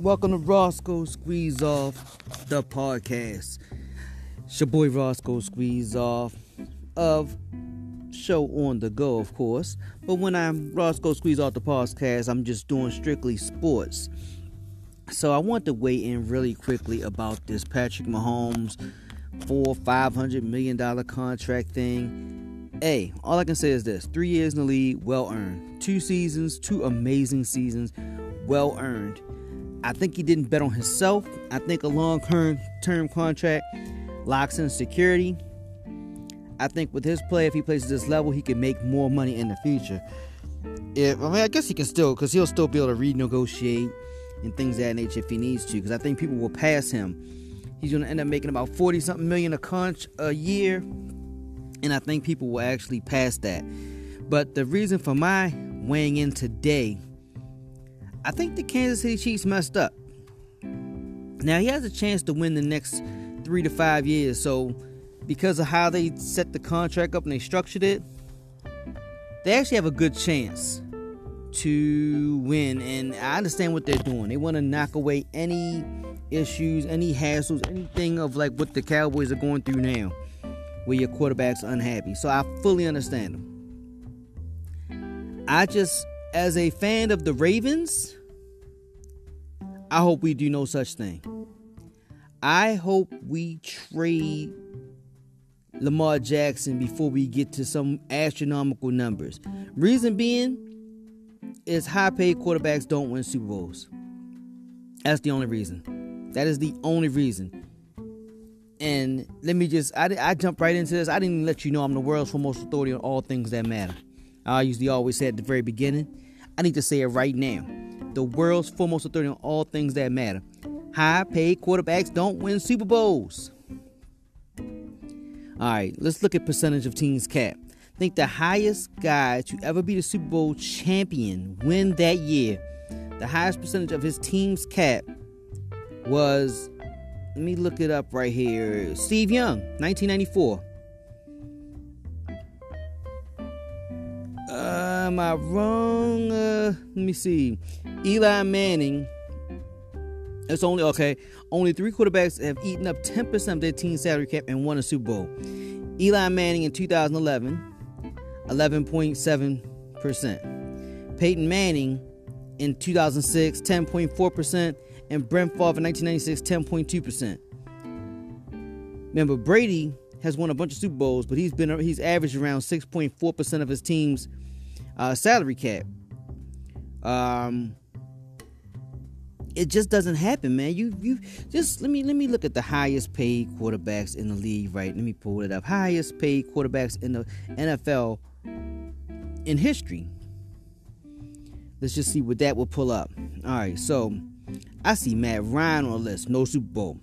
Welcome to Rawsko Squeezoff, the podcast. It's your boy Rawsko Squeezoff of Show on the Go, of course. But when I'm Rawsko Squeezoff the podcast, I'm just doing strictly sports. So I want to weigh in really quickly about this Patrick Mahomes four, five hundred million dollar contract thing. Hey, all I can say is this three years in the league, well earned. Two seasons, two amazing seasons, well earned I think he didn't bet on himself. I think a long term contract locks in security. I think with his play, if he plays at this level, he can make more money in the future. If I mean, I guess he can still, because he'll still be able to renegotiate and things that nature if he needs to. Because I think people will pass him. He's going to end up making about forty something million a conch a year, and I think people will actually pass that. But the reason for my weighing in today I think the Kansas City Chiefs messed up. Now he has a chance to win the next three to five years. So because of how they set the contract up and they structured it, they actually have a good chance to win. And I understand what they're doing. They want to knock away any issues, any hassles, anything of like what the Cowboys are going through now, where your quarterback's unhappy. So I fully understand them. I just as a fan of the Ravens, I hope we do no such thing. I hope we trade Lamar Jackson before we get to some astronomical numbers. Reason being is high paid quarterbacks don't win Super Bowls. That's the only reason. That is the only reason. And let me just, I, I jump right into this. I didn't let you know I'm the world's foremost authority on all things that matter. I usually always say at the very beginning. I need to say it right now. The world's foremost authority on all things that matter. High paid quarterbacks don't win Super Bowls. All right, let's look at percentage of teams cap. I think the highest guy to ever be the Super Bowl champion win that year, the highest percentage of his team's cap was, let me look it up right here. Steve Young, 1994. Am I wrong? Uh, let me see. Eli Manning. It's only okay. Only three quarterbacks have eaten up 10% of their team salary cap and won a Super Bowl. Eli Manning in 2011, 11.7%. Peyton Manning in 2006, 10.4%, and Brett Favre in 1996, 10.2%. Remember, Brady has won a bunch of Super Bowls, but he's been he's averaged around 6.4% of his team's uh, salary cap. Um, it just doesn't happen, man. You you just let me let me look at the highest paid quarterbacks in the league, right? Let me pull it up. Highest paid quarterbacks in the NFL in history. Let's just see what that will pull up. All right, so I see Matt Ryan on the list, no Super Bowl.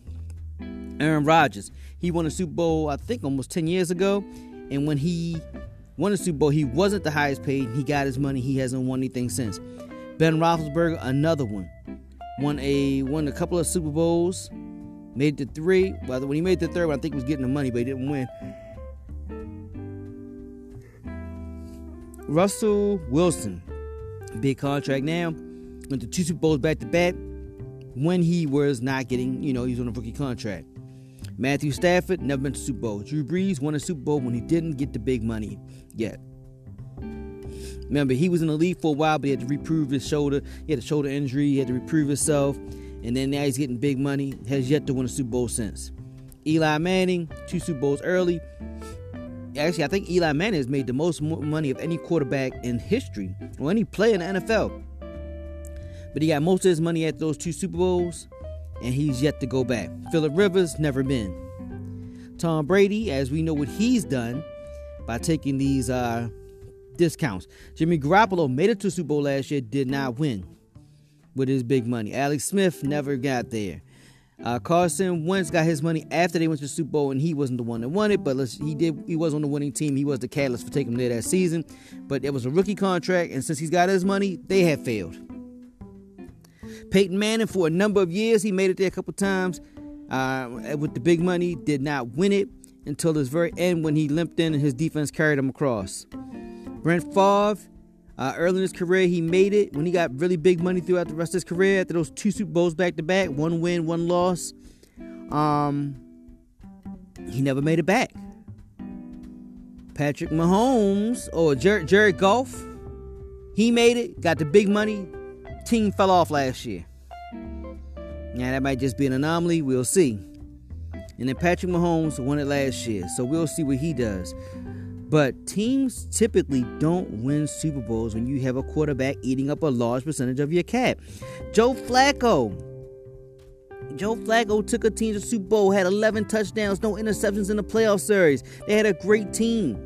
Aaron Rodgers, he won a Super Bowl, I think, almost 10 years ago. And when he won the Super Bowl. He wasn't the highest paid. He got his money. He hasn't won anything since. Ben Roethlisberger, another one, won a won a couple of Super Bowls, made the three. Well, when he made the third one, I think he was getting the money, but he didn't win. Russell Wilson, big contract now, went to two Super Bowls back to back when he was not getting, you know, he was on a rookie contract. Matthew Stafford never been to Super Bowl. Drew Brees won a Super Bowl when he didn't get the big money yet. Remember, he was in the league for a while, but he had to reprove his shoulder. He had a shoulder injury. He had to reprove himself. And then now he's getting big money. Has yet to win a Super Bowl since. Eli Manning, two Super Bowls early. Actually, I think Eli Manning has made the most money of any quarterback in history or any player in the NFL. But he got most of his money at those two Super Bowls and he's yet to go back. Philip Rivers, never been. Tom Brady, as we know what he's done by taking these uh, discounts. Jimmy Garoppolo made it to Super Bowl last year, did not win with his big money. Alex Smith never got there. Uh, Carson Wentz got his money after they went to Super Bowl, and he wasn't the one that won it. But he did. He was on the winning team. He was the catalyst for taking them there that season. But it was a rookie contract, and since he's got his money, they have failed. Peyton Manning, for a number of years, he made it there a couple times uh, with the big money, did not win it until his very end when he limped in and his defense carried him across. Brett Favre, Uh, early in his career, he made it when he got really big money throughout the rest of his career after those two Super Bowls back to back, one win, one loss. Um, he never made it back. Patrick Mahomes or Jared, Jared Goff, he made it, got the big money. Team fell off last year. Now that might just be an anomaly. We'll see. And then Patrick Mahomes won it last year, so we'll see what he does. But teams typically don't win Super Bowls when you have a quarterback eating up a large percentage of your cap. Joe Flacco. Joe Flacco took a team to Super Bowl, had 11 touchdowns, no interceptions in the playoff series. They had a great team.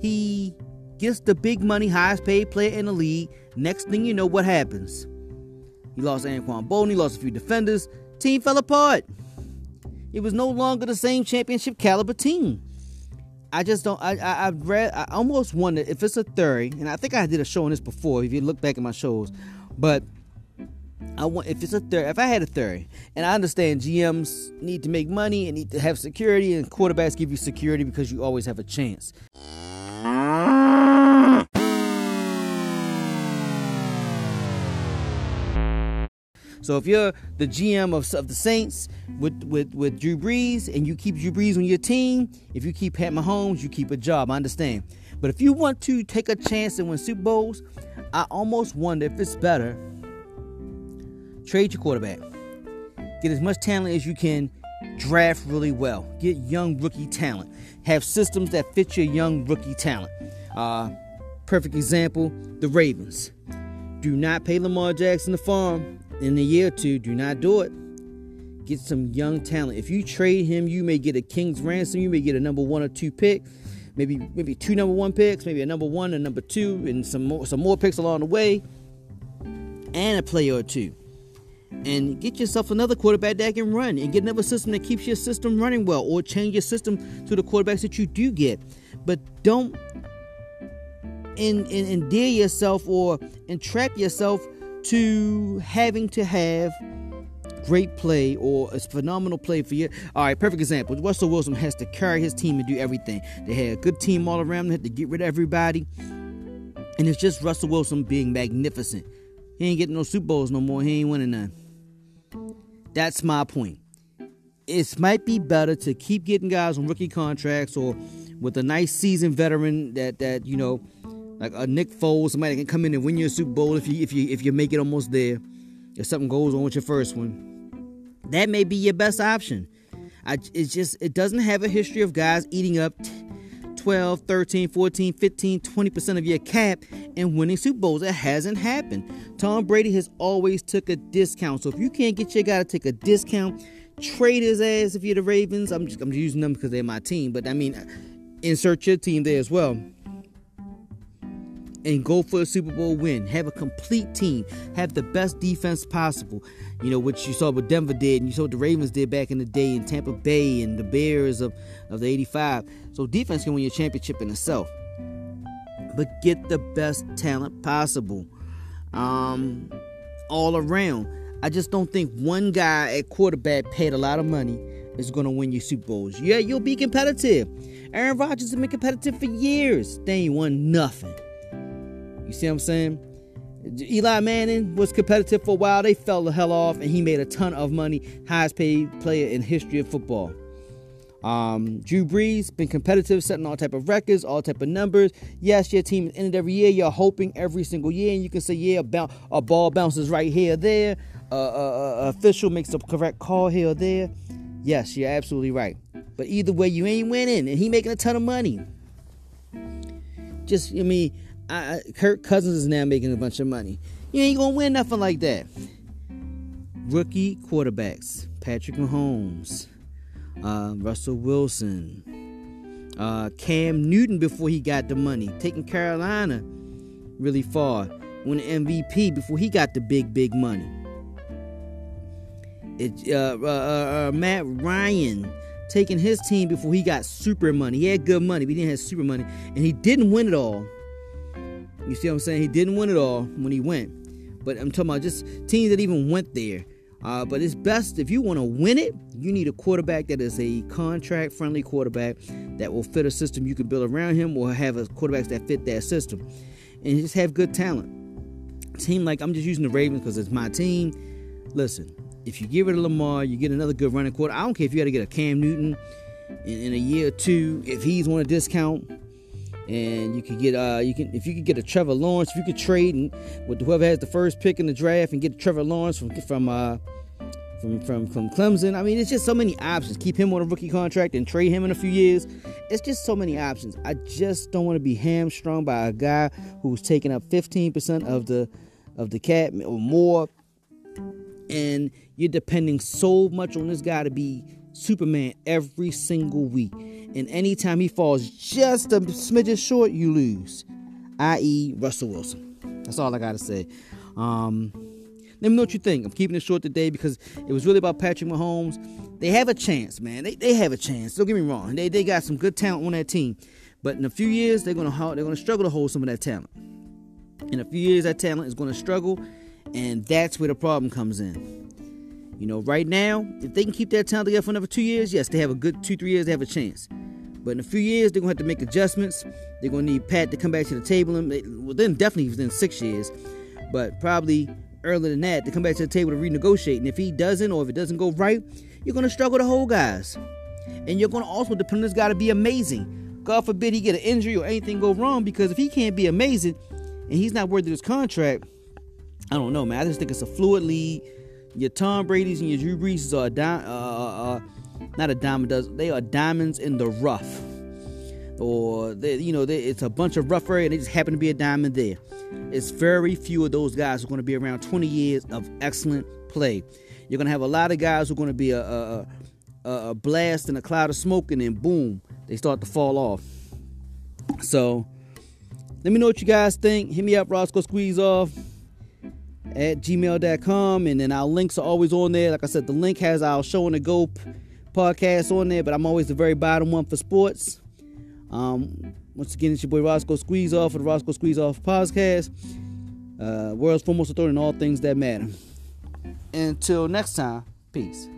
He gets the big money, highest paid player in the league. Next thing you know, what happens? He lost Anquan Boldin, he lost a few defenders. Team fell apart. It was no longer the same championship caliber team. I just don't. I, I have read. I almost wonder if it's a theory, and I think I did a show on this before. If you look back at my shows, but I want if it's a theory. If I had a theory, and I understand GMs need to make money and need to have security, and quarterbacks give you security because you always have a chance. So if you're the GM of, of the Saints with, with, with Drew Brees and you keep Drew Brees on your team, if you keep Pat Mahomes, you keep a job. I understand. But if you want to take a chance and win Super Bowls, I almost wonder if it's better trade your quarterback, get as much talent as you can, draft really well, get young rookie talent, have systems that fit your young rookie talent. Uh, perfect example: the Ravens. Do not pay Lamar Jackson the farm in a year or two, do not do it. Get some young talent. If you trade him, you may get a king's ransom. You may get a number one or two pick, maybe maybe two number one picks, maybe a number one and number two, and some more some more picks along the way, and a player or two. And get yourself another quarterback that can run, and get another system that keeps your system running well, or change your system to the quarterbacks that you do get. But don't in, in, endear yourself or entrap yourself to having to have great play or a phenomenal play for you. All right, perfect example. Russell Wilson has to carry his team and do everything. They had a good team all around. They had to get rid of everybody. And it's just Russell Wilson being magnificent. He ain't getting no Super Bowls no more. He ain't winning none. That's my point. It might be better to keep getting guys on rookie contracts or with a nice seasoned veteran that that you know like a Nick Foles, somebody can come in and win you a Super Bowl if you if you if you make it almost there. If something goes on with your first one, that may be your best option. I, it's just it doesn't have a history of guys eating up 12, 13, 14, 15, 20% of your cap and winning Super Bowls. It hasn't happened. Tom Brady has always took a discount. So if you can't get your guy to take a discount, trade his ass if you're the Ravens. I'm just I'm using them because they're my team, but I mean insert your team there as well and go for a Super Bowl win. Have a complete team. Have the best defense possible. You know, what you saw what Denver did and you saw what the Ravens did back in the day in Tampa Bay and the Bears of, of the 85. So defense can win your championship in itself. But get the best talent possible. Um, all around. I just don't think one guy at quarterback paid a lot of money is going to win you Super Bowls. Yeah, you'll be competitive. Aaron Rodgers has been competitive for years. They ain't won nothing. See what I'm saying? Eli Manning was competitive for a while. They fell the hell off, and he made a ton of money. Highest paid player in history of football. Um, Drew Brees been competitive, setting all type of records, all type of numbers. Yes, your team ended every year. You're hoping every single year, and you can say, yeah, a, a ball bounces right here, there. Uh, uh, uh, official makes the correct call here or there. Yes, you're absolutely right. But either way, you ain't winning, and he making a ton of money. Just, I mean, I, Kirk Cousins is now making a bunch of money. You ain't gonna win nothing like that. Rookie quarterbacks: Patrick Mahomes, uh, Russell Wilson, uh, Cam Newton before he got the money, taking Carolina really far, won MVP before he got the big big money. It, uh, uh, uh, uh, Matt Ryan taking his team before he got super money. He had good money, but he didn't have super money, and he didn't win it all you see what I'm saying? He didn't win it all when he went. But I'm talking about just teams that even went there. Uh, but it's best if you want to win it, you need a quarterback that is a contract friendly quarterback that will fit a system you can build around him or have a quarterbacks that fit that system. and just have good talent. Team like I'm just using the Ravens because it's my team. Listen, if you give it to Lamar, you get another good running quarter. I don't care if you got to get a Cam Newton in, in, a year or two if he's on a discount. And you could get uh you can if you could get a Trevor Lawrence, if you could trade and with whoever has the first pick in the draft and get Trevor Lawrence from from uh from from from Clemson. I mean, it's just so many options. Keep him on a rookie contract and trade him in a few years. It's just so many options. I just don't want to be hamstrung by a guy who's taking up 15% of the of the cap or more, and you're depending so much on this guy to be Superman every single week. And anytime he falls just a smidgen short, you lose. I.e., Russell Wilson. That's all I gotta say. Um, let me know what you think. I'm keeping it short today because it was really about Patrick Mahomes. They have a chance, man. They, they have a chance. Don't get me wrong. They, they got some good talent on that team. But in a few years, they're gonna they're gonna struggle to hold some of that talent. In a few years, that talent is gonna struggle, and that's where the problem comes in. You know, right now, if they can keep that talent together for another two years, yes, they have a good two, three years, they have a chance. But in a few years, they're gonna have to make adjustments. They're gonna need Pat to come back to the table, and well, then definitely within six years, but probably earlier than that to come back to the table to renegotiate. And if he doesn't, or if it doesn't go right, you're to struggle to hold guys. And you're to also depend on this guy to be amazing. God forbid he get an injury or anything go wrong, because if he can't be amazing and he's not worthy of his contract, I don't know, man. I just think it's a fluid league. Your Tom Brady's and your Drew Brees are di- uh, uh, uh, not a diamond does. They are diamonds in the rough, or they, you know, they, it's a bunch of rough area and they just happen to be a diamond there. It's very few of those guys who are going to be around 20 years of excellent play. You're going to have a lot of guys who are going to be a, a, a, a blast and a cloud of smoke, and then boom, they start to fall off. So, let me know what you guys think. Hit me up, Rawsko Squeezoff at gmail.com. And then our links are always on there. Like I said, the link has our show on the go podcast on there, but I'm always the very bottom one for sports. Um, once again, it's your boy Rawsko Squeezoff for the Rawsko Squeezoff podcast. Uh, world's foremost authority in all things that matter. Until next time, peace.